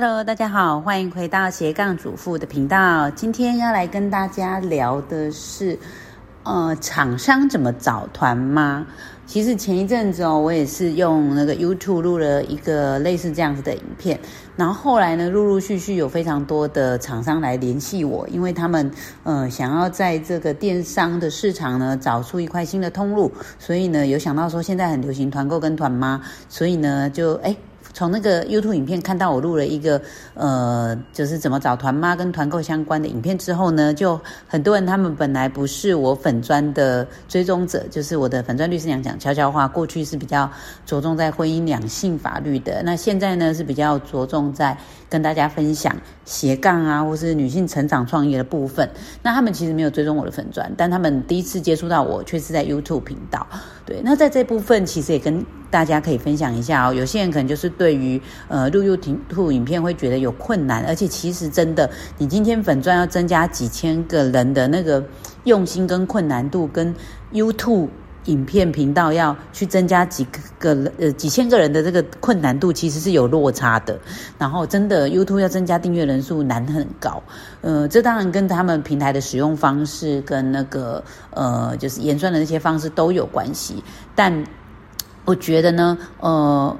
Hello，大家好，欢迎回到斜杠主妇的频道。今天要来跟大家聊的是，呃，厂商怎么找团吗？其实前一阵子哦，我也是用那个 YouTube 录了一个类似这样子的影片，然后后来呢，陆陆续续有非常多的厂商来联系我，因为他们呃想要在这个电商的市场呢找出一块新的通路，所以呢有想到说现在很流行团购跟团妈，所以呢就哎。从那个 YouTube 影片看到我录了一个呃，就是怎么找团妈跟团购相关的影片之后呢，就很多人他们本来不是我粉砖的追踪者，就是我的粉砖律师娘讲悄悄话，过去是比较着重在婚姻两性法律的，那现在呢是比较着重在跟大家分享斜杠啊，或是女性成长创业的部分。那他们其实没有追踪我的粉砖，但他们第一次接触到我却是在 YouTube 频道。对，那在这部分其实也跟大家可以分享一下哦。有些人可能就是对于呃录 YouTube 影片会觉得有困难，而且其实真的，你今天粉钻要增加几千个人的那个用心跟困难度，跟 YouTube 影片频道要去增加几个呃几千个人的这个困难度，其实是有落差的。然后真的 YouTube 要增加订阅人数难很高，呃，这当然跟他们平台的使用方式跟那个呃就是演算的那些方式都有关系，但。我觉得呢，呃，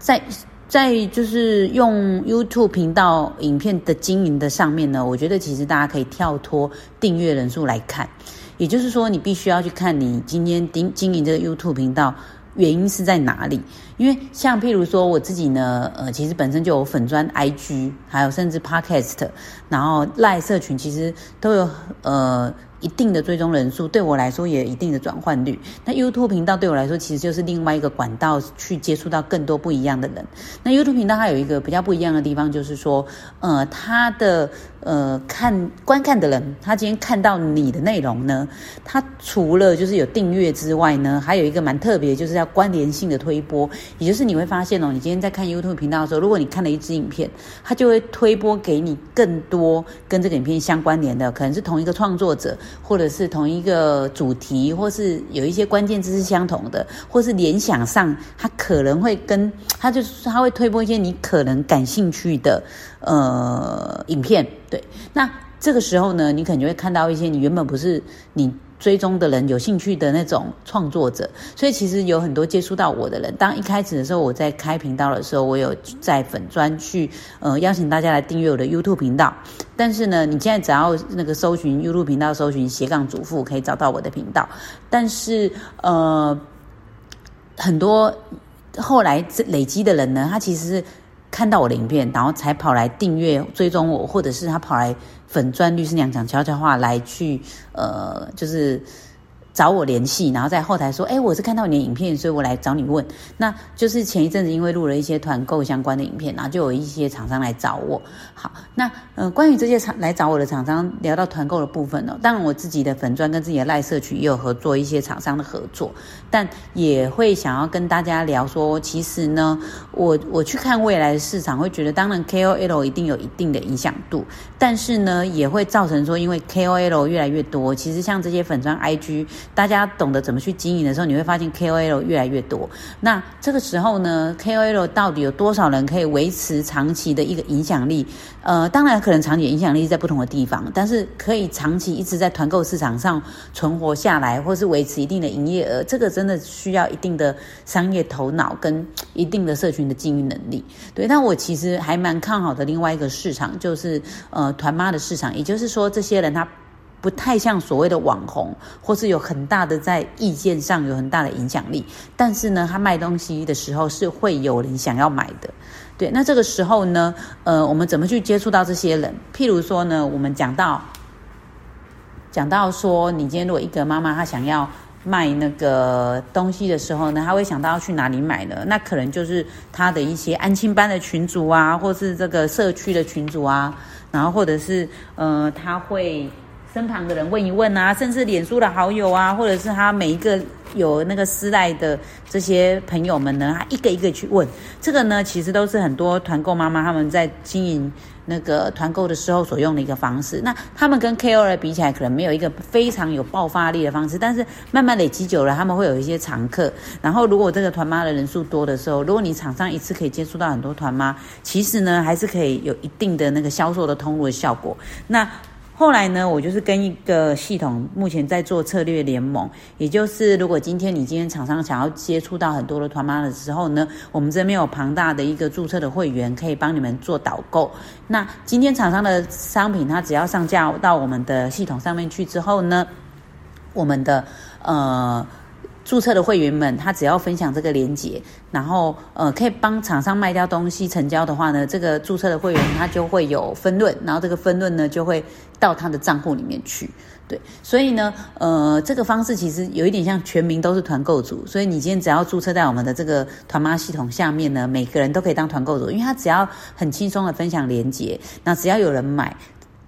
在在就是用 YouTube 频道影片的经营的上面呢，我觉得其实大家可以跳脱订阅人数来看，也就是说，你必须要去看你今天经经营这个 YouTube 频道原因是在哪里。因为像譬如说我自己呢，呃，其实本身就有粉砖 IG，还有甚至 Podcast，然后赖社群其实都有呃。一定的追踪人数对我来说也有一定的转换率。那 YouTube 频道对我来说其实就是另外一个管道，去接触到更多不一样的人。那 YouTube 频道它有一个比较不一样的地方，就是说，呃，它的呃看观看的人，他今天看到你的内容呢，他除了就是有订阅之外呢，还有一个蛮特别，就是要关联性的推播。也就是你会发现哦，你今天在看 YouTube 频道的时候，如果你看了一支影片，它就会推播给你更多跟这个影片相关联的，可能是同一个创作者。或者是同一个主题，或是有一些关键字是相同的，或是联想上，它可能会跟它就是它会推播一些你可能感兴趣的呃影片，对，那这个时候呢，你可能就会看到一些你原本不是你。追踪的人有兴趣的那种创作者，所以其实有很多接触到我的人。当一开始的时候，我在开频道的时候，我有在粉专去呃邀请大家来订阅我的 YouTube 频道。但是呢，你现在只要那个搜寻 YouTube 频道，搜寻斜杠主妇，可以找到我的频道。但是呃，很多后来累积的人呢，他其实是看到我的影片，然后才跑来订阅追踪我，或者是他跑来。粉钻律师娘讲悄悄话来去，呃，就是。找我联系，然后在后台说：“哎，我是看到你的影片，所以我来找你问。”那就是前一阵子因为录了一些团购相关的影片，然后就有一些厂商来找我。好，那呃，关于这些厂来找我的厂商，聊到团购的部分呢，当然我自己的粉钻跟自己的赖社群也有合作一些厂商的合作，但也会想要跟大家聊说，其实呢，我我去看未来的市场，会觉得当然 KOL 一定有一定的影响度，但是呢，也会造成说，因为 KOL 越来越多，其实像这些粉钻 IG。大家懂得怎么去经营的时候，你会发现 KOL 越来越多。那这个时候呢，KOL 到底有多少人可以维持长期的一个影响力？呃，当然可能长期影响力在不同的地方，但是可以长期一直在团购市场上存活下来，或是维持一定的营业额，这个真的需要一定的商业头脑跟一定的社群的经营能力。对，但我其实还蛮看好的另外一个市场，就是呃团妈的市场，也就是说这些人他。不太像所谓的网红，或是有很大的在意见上有很大的影响力，但是呢，他卖东西的时候是会有人想要买的。对，那这个时候呢，呃，我们怎么去接触到这些人？譬如说呢，我们讲到讲到说，你今天如果一个妈妈她想要卖那个东西的时候呢，她会想到要去哪里买呢？那可能就是她的一些安亲班的群组啊，或是这个社区的群组啊，然后或者是呃，他会。身旁的人问一问啊，甚至脸书的好友啊，或者是他每一个有那个私赖的这些朋友们呢，他一个一个去问，这个呢，其实都是很多团购妈妈他们在经营。那个团购的时候所用的一个方式，那他们跟 KOL 比起来，可能没有一个非常有爆发力的方式，但是慢慢累积久了，他们会有一些常客。然后，如果这个团妈的人数多的时候，如果你厂商一次可以接触到很多团妈，其实呢，还是可以有一定的那个销售的通路的效果。那后来呢，我就是跟一个系统目前在做策略联盟，也就是如果今天你今天厂商想要接触到很多的团妈的时候呢，我们这边有庞大的一个注册的会员可以帮你们做导购。那今天厂商的商品，它只要上架到我们的系统上面去之后呢，我们的呃。注册的会员们，他只要分享这个链接，然后呃，可以帮厂商卖掉东西成交的话呢，这个注册的会员他就会有分润，然后这个分润呢就会到他的账户里面去。对，所以呢，呃，这个方式其实有一点像全民都是团购组，所以你今天只要注册在我们的这个团妈系统下面呢，每个人都可以当团购组，因为他只要很轻松的分享链接，那只要有人买。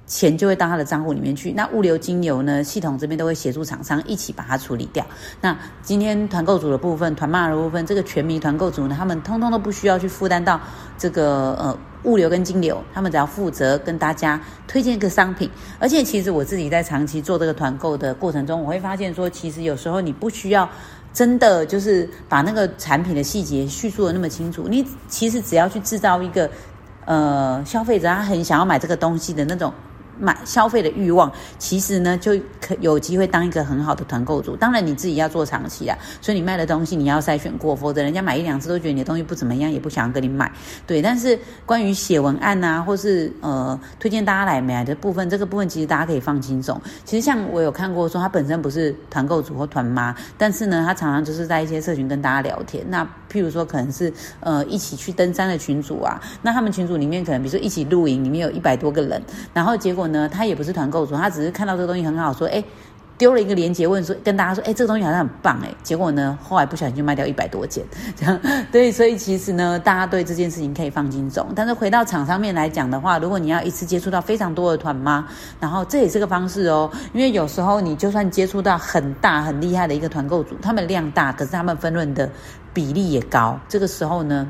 钱就会到他的账户里面去。那物流金流呢？系统这边都会协助厂商一起把它处理掉。那今天团购组的部分、团骂的部分，这个全民团购组呢，他们通通都不需要去负担到这个呃物流跟金流，他们只要负责跟大家推荐一个商品。而且其实我自己在长期做这个团购的过程中，我会发现说，其实有时候你不需要真的就是把那个产品的细节叙述的那么清楚，你其实只要去制造一个呃消费者他很想要买这个东西的那种。买消费的欲望，其实呢就可有机会当一个很好的团购主。当然你自己要做长期啊，所以你卖的东西你要筛选过，否则人家买一两次都觉得你的东西不怎么样，也不想要跟你买。对，但是关于写文案啊，或是呃推荐大家来买的部分，这个部分其实大家可以放轻松。其实像我有看过说，他本身不是团购主或团妈，但是呢，他常常就是在一些社群跟大家聊天。那譬如说可能是呃一起去登山的群主啊，那他们群组里面可能比如说一起露营，里面有一百多个人，然后结果。呢，他也不是团购主，他只是看到这个东西很好，说，哎，丢了一个链接，问说，跟大家说，哎，这个东西好像很棒，哎，结果呢，后来不小心就卖掉一百多件，这样，对，所以其实呢，大家对这件事情可以放轻松，但是回到厂商面来讲的话，如果你要一次接触到非常多的团妈，然后这也是个方式哦，因为有时候你就算接触到很大很厉害的一个团购组，他们量大，可是他们分润的比例也高，这个时候呢，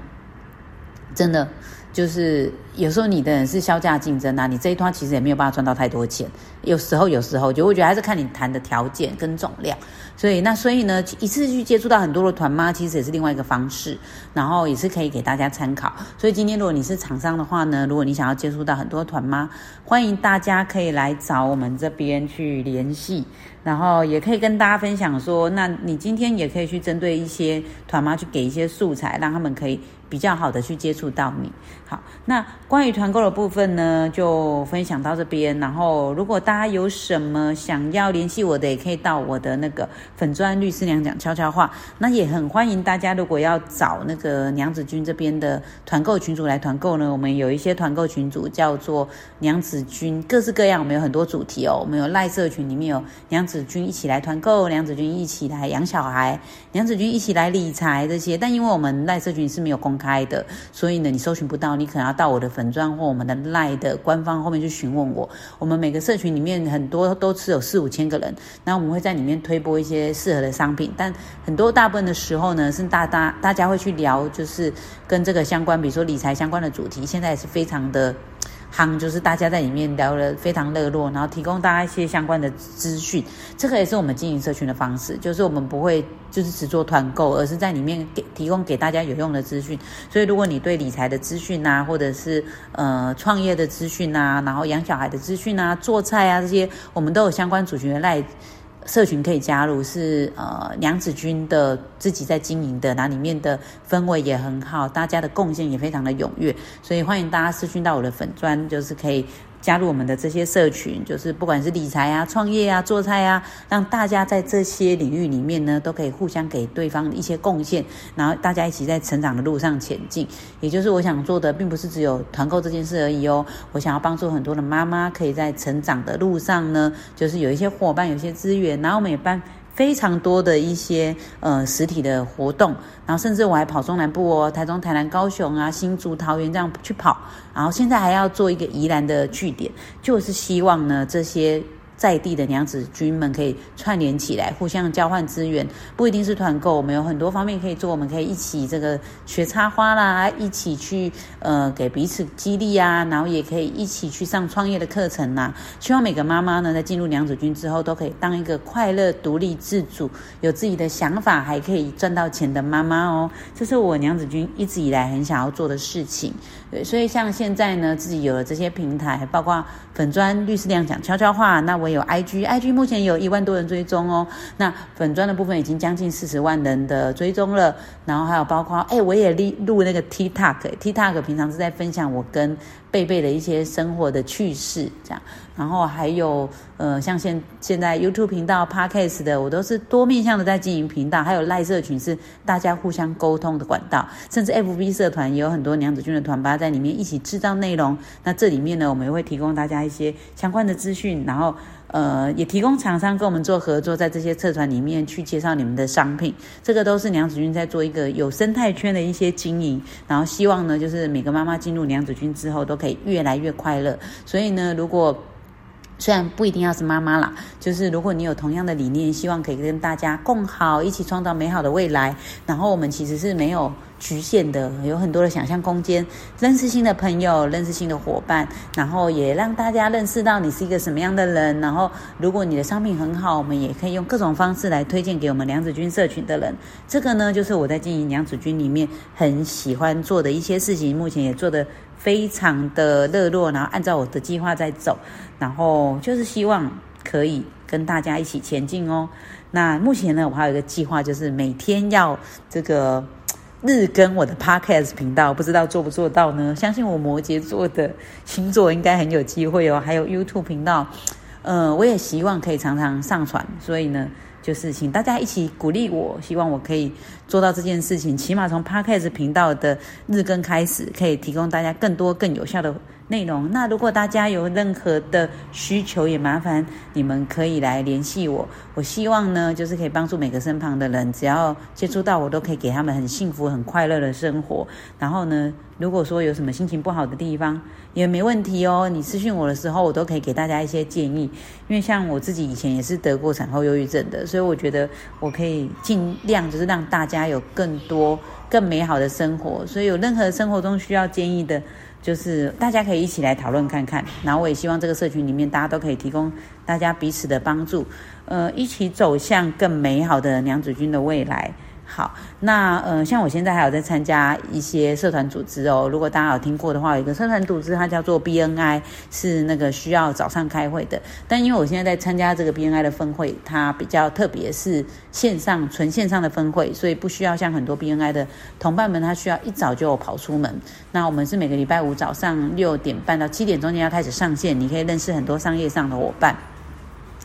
真的。就是有时候你的人是销价竞争啊，你这一团其实也没有办法赚到太多钱。有时候，有时候就我觉得还是看你谈的条件跟总量。所以那所以呢，一次去接触到很多的团妈，其实也是另外一个方式，然后也是可以给大家参考。所以今天如果你是厂商的话呢，如果你想要接触到很多团妈，欢迎大家可以来找我们这边去联系，然后也可以跟大家分享说，那你今天也可以去针对一些团妈去给一些素材，让他们可以。比较好的去接触到你。好，那关于团购的部分呢，就分享到这边。然后，如果大家有什么想要联系我的，也可以到我的那个粉砖律师娘讲悄悄话。那也很欢迎大家，如果要找那个娘子军这边的团购群主来团购呢，我们有一些团购群组叫做娘子军，各式各样，我们有很多主题哦。我们有赖社群里面有娘子军一起来团购，娘子军一起来养小孩，娘子军一起来理财这些。但因为我们赖社群是没有公开的，所以呢，你搜寻不到，你可能要到我的粉钻或我们的赖的官方后面去询问我。我们每个社群里面很多都是有四五千个人，那我们会在里面推播一些适合的商品，但很多大部分的时候呢，是大大大家会去聊，就是跟这个相关，比如说理财相关的主题，现在也是非常的。汤就是大家在里面聊得非常热络，然后提供大家一些相关的资讯，这个也是我们经营社群的方式，就是我们不会就是只做团购，而是在里面给提供给大家有用的资讯。所以如果你对理财的资讯啊，或者是呃创业的资讯啊，然后养小孩的资讯啊，做菜啊这些，我们都有相关主群的赖。社群可以加入，是呃娘子军的自己在经营的，那里面的氛围也很好，大家的贡献也非常的踊跃，所以欢迎大家私讯到我的粉砖，就是可以。加入我们的这些社群，就是不管是理财啊、创业啊、做菜啊，让大家在这些领域里面呢，都可以互相给对方一些贡献，然后大家一起在成长的路上前进。也就是我想做的，并不是只有团购这件事而已哦。我想要帮助很多的妈妈，可以在成长的路上呢，就是有一些伙伴、有一些资源，然后我们也帮。非常多的一些呃实体的活动，然后甚至我还跑中南部哦，台中、台南、高雄啊、新竹、桃园这样去跑，然后现在还要做一个宜兰的据点，就是希望呢这些在地的娘子军们可以串联起来，互相交换资源，不一定是团购，我们有很多方面可以做。我们可以一起这个学插花啦，一起去呃给彼此激励啊，然后也可以一起去上创业的课程呐。希望每个妈妈呢，在进入娘子军之后，都可以当一个快乐、独立、自主、有自己的想法，还可以赚到钱的妈妈哦。这是我娘子军一直以来很想要做的事情。所以像现在呢，自己有了这些平台，包括粉砖律师亮讲悄悄话，那我。有 IG，IG 目前有一万多人追踪哦。那粉砖的部分已经将近四十万人的追踪了。然后还有包括，哎，我也录录那个 TikTok，TikTok 平常是在分享我跟贝贝的一些生活的趣事，这样。然后还有，呃，像现现在 YouTube 频道、Podcast 的，我都是多面向的在经营频道。还有赖社群是大家互相沟通的管道，甚至 FB 社团也有很多娘子军的团吧在里面一起制造内容。那这里面呢，我们也会提供大家一些相关的资讯，然后。呃，也提供厂商跟我们做合作，在这些社团里面去介绍你们的商品，这个都是娘子军在做一个有生态圈的一些经营，然后希望呢，就是每个妈妈进入娘子军之后都可以越来越快乐。所以呢，如果虽然不一定要是妈妈啦，就是如果你有同样的理念，希望可以跟大家共好，一起创造美好的未来，然后我们其实是没有。局限的有很多的想象空间，认识新的朋友，认识新的伙伴，然后也让大家认识到你是一个什么样的人。然后，如果你的商品很好，我们也可以用各种方式来推荐给我们娘子军社群的人。这个呢，就是我在经营娘子军里面很喜欢做的一些事情，目前也做的非常的热络，然后按照我的计划在走，然后就是希望可以跟大家一起前进哦。那目前呢，我还有一个计划，就是每天要这个。日更我的 podcast 频道，不知道做不做到呢？相信我摩羯座的星座应该很有机会哦。还有 YouTube 频道，呃，我也希望可以常常上传，所以呢，就是请大家一起鼓励我，希望我可以做到这件事情。起码从 podcast 频道的日更开始，可以提供大家更多更有效的。内容。那如果大家有任何的需求，也麻烦你们可以来联系我。我希望呢，就是可以帮助每个身旁的人，只要接触到我，都可以给他们很幸福、很快乐的生活。然后呢，如果说有什么心情不好的地方，也没问题哦。你私讯我的时候，我都可以给大家一些建议。因为像我自己以前也是得过产后忧郁症的，所以我觉得我可以尽量就是让大家家有更多更美好的生活。所以有任何生活中需要建议的。就是大家可以一起来讨论看看，然后我也希望这个社群里面大家都可以提供大家彼此的帮助，呃，一起走向更美好的娘子军的未来。好，那呃，像我现在还有在参加一些社团组织哦。如果大家有听过的话，有一个社团组织，它叫做 BNI，是那个需要早上开会的。但因为我现在在参加这个 BNI 的分会，它比较特别，是线上纯线上的分会，所以不需要像很多 BNI 的同伴们，他需要一早就跑出门。那我们是每个礼拜五早上六点半到七点中间要开始上线，你可以认识很多商业上的伙伴。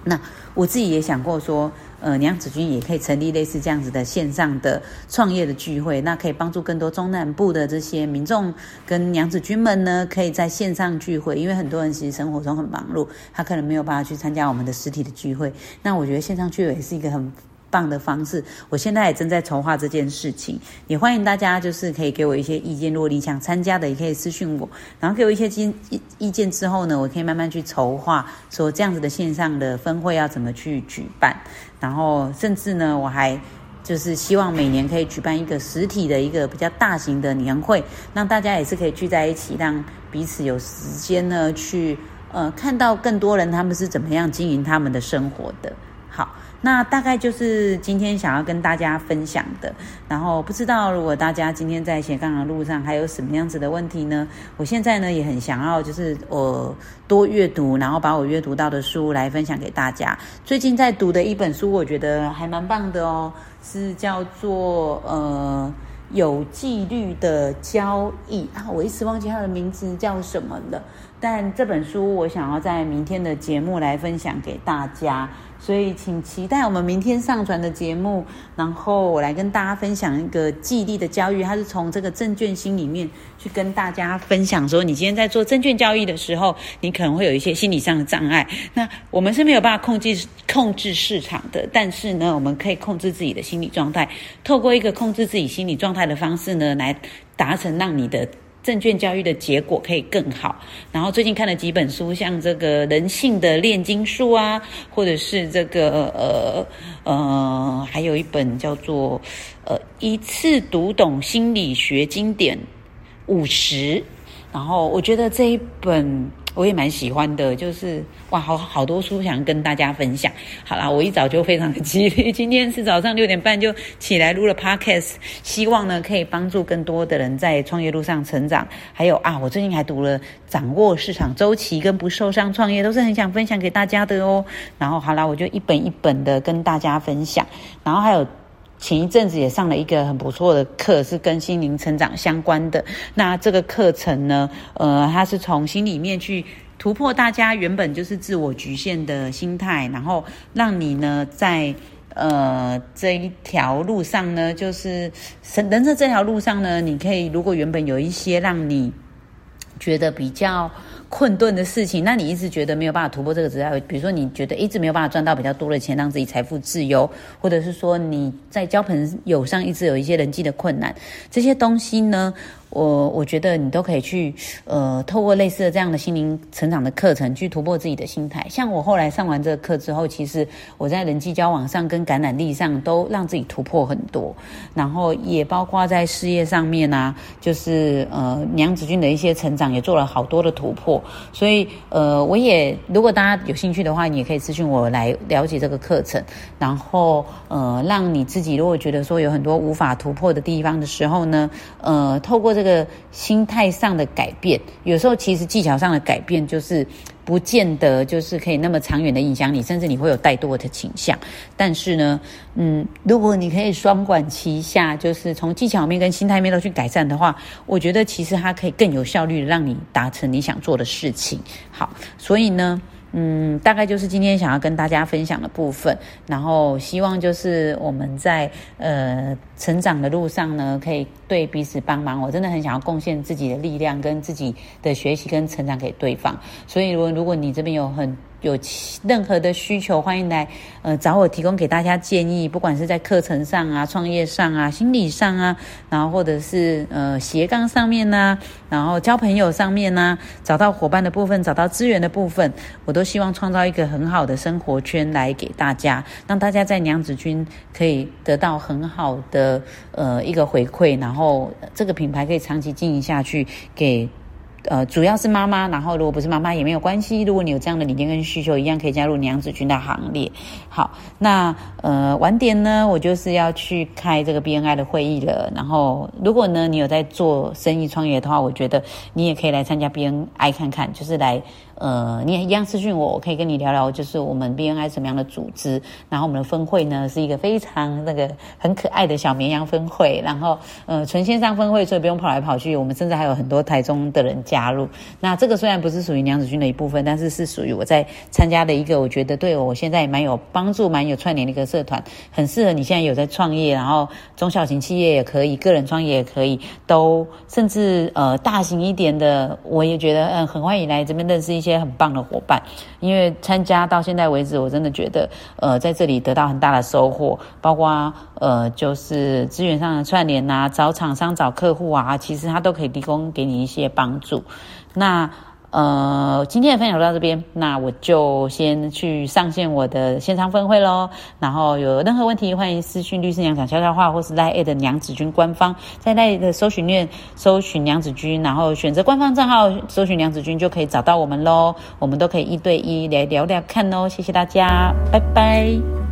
那我自己也想过说。呃，娘子军也可以成立类似这样子的线上的创业的聚会，那可以帮助更多中南部的这些民众跟娘子军们呢，可以在线上聚会。因为很多人其实生活中很忙碌，他可能没有办法去参加我们的实体的聚会。那我觉得线上聚会也是一个很。棒的方式，我现在也正在筹划这件事情，也欢迎大家就是可以给我一些意见。如果你想参加的，也可以私讯我，然后给我一些意意意见之后呢，我可以慢慢去筹划，说这样子的线上的分会要怎么去举办，然后甚至呢，我还就是希望每年可以举办一个实体的一个比较大型的年会，让大家也是可以聚在一起，让彼此有时间呢去呃看到更多人他们是怎么样经营他们的生活的。那大概就是今天想要跟大家分享的。然后不知道如果大家今天在斜杠的路上还有什么样子的问题呢？我现在呢也很想要，就是我多阅读，然后把我阅读到的书来分享给大家。最近在读的一本书，我觉得还蛮棒的哦，是叫做呃有纪律的交易啊，我一时忘记它的名字叫什么了。但这本书我想要在明天的节目来分享给大家。所以，请期待我们明天上传的节目。然后，我来跟大家分享一个记忆力的交易，它是从这个证券心里面去跟大家分享说，你今天在做证券交易的时候，你可能会有一些心理上的障碍。那我们是没有办法控制控制市场的，但是呢，我们可以控制自己的心理状态，透过一个控制自己心理状态的方式呢，来达成让你的。证券交易的结果可以更好。然后最近看了几本书，像这个人性的炼金术啊，或者是这个呃呃，还有一本叫做呃一次读懂心理学经典五十。然后我觉得这一本。我也蛮喜欢的，就是哇，好好多书想跟大家分享。好啦，我一早就非常的激励，今天是早上六点半就起来录了 podcast，希望呢可以帮助更多的人在创业路上成长。还有啊，我最近还读了《掌握市场周期跟不受伤创业》，都是很想分享给大家的哦。然后好啦，我就一本一本的跟大家分享。然后还有。前一阵子也上了一个很不错的课，是跟心灵成长相关的。那这个课程呢，呃，它是从心里面去突破大家原本就是自我局限的心态，然后让你呢在呃这一条路上呢，就是人生这条路上呢，你可以如果原本有一些让你觉得比较。困顿的事情，那你一直觉得没有办法突破这个值，比如说你觉得一直没有办法赚到比较多的钱，让自己财富自由，或者是说你在交朋友上一直有一些人际的困难，这些东西呢？我我觉得你都可以去，呃，透过类似的这样的心灵成长的课程去突破自己的心态。像我后来上完这个课之后，其实我在人际交往上跟感染力上都让自己突破很多，然后也包括在事业上面啊，就是呃娘子军的一些成长也做了好多的突破。所以呃，我也如果大家有兴趣的话，你也可以咨询我来了解这个课程，然后呃，让你自己如果觉得说有很多无法突破的地方的时候呢，呃，透过这。这个心态上的改变，有时候其实技巧上的改变，就是不见得就是可以那么长远的影响你，甚至你会有怠惰的倾向。但是呢，嗯，如果你可以双管齐下，就是从技巧面跟心态面都去改善的话，我觉得其实它可以更有效率让你达成你想做的事情。好，所以呢。嗯，大概就是今天想要跟大家分享的部分，然后希望就是我们在呃成长的路上呢，可以对彼此帮忙。我真的很想要贡献自己的力量跟自己的学习跟成长给对方，所以如果如果你这边有很。有任何的需求，欢迎来呃找我提供给大家建议，不管是在课程上啊、创业上啊、心理上啊，然后或者是呃斜杠上面呢，然后交朋友上面呢，找到伙伴的部分，找到资源的部分，我都希望创造一个很好的生活圈来给大家，让大家在娘子军可以得到很好的呃一个回馈，然后这个品牌可以长期经营下去给。呃，主要是妈妈，然后如果不是妈妈也没有关系。如果你有这样的理念跟需求，一样可以加入娘子军的行列。好，那呃晚点呢，我就是要去开这个 BNI 的会议了。然后如果呢你有在做生意创业的话，我觉得你也可以来参加 BNI 看看，就是来。呃，你也一样私讯我，我可以跟你聊聊，就是我们 BNI 什么样？的组织。然后我们的分会呢，是一个非常那个很可爱的小绵羊分会。然后呃，纯线上分会，所以不用跑来跑去。我们甚至还有很多台中的人加入。那这个虽然不是属于娘子军的一部分，但是是属于我在参加的一个，我觉得对我现在蛮有帮助、蛮有串联的一个社团，很适合你现在有在创业，然后中小型企业也可以，个人创业也可以，都甚至呃大型一点的，我也觉得嗯很欢迎来这边认识一些。些很棒的伙伴，因为参加到现在为止，我真的觉得，呃，在这里得到很大的收获，包括呃，就是资源上的串联啊，找厂商、找客户啊，其实他都可以提供给你一些帮助。那。呃，今天的分享到这边，那我就先去上线我的线上分会喽。然后有任何问题，欢迎私讯律师娘讲悄悄话，或是赖 A 的娘子军官方，在赖的搜寻链搜寻娘子军，然后选择官方账号搜寻娘子军，就可以找到我们喽。我们都可以一对一来聊聊看哦。谢谢大家，拜拜。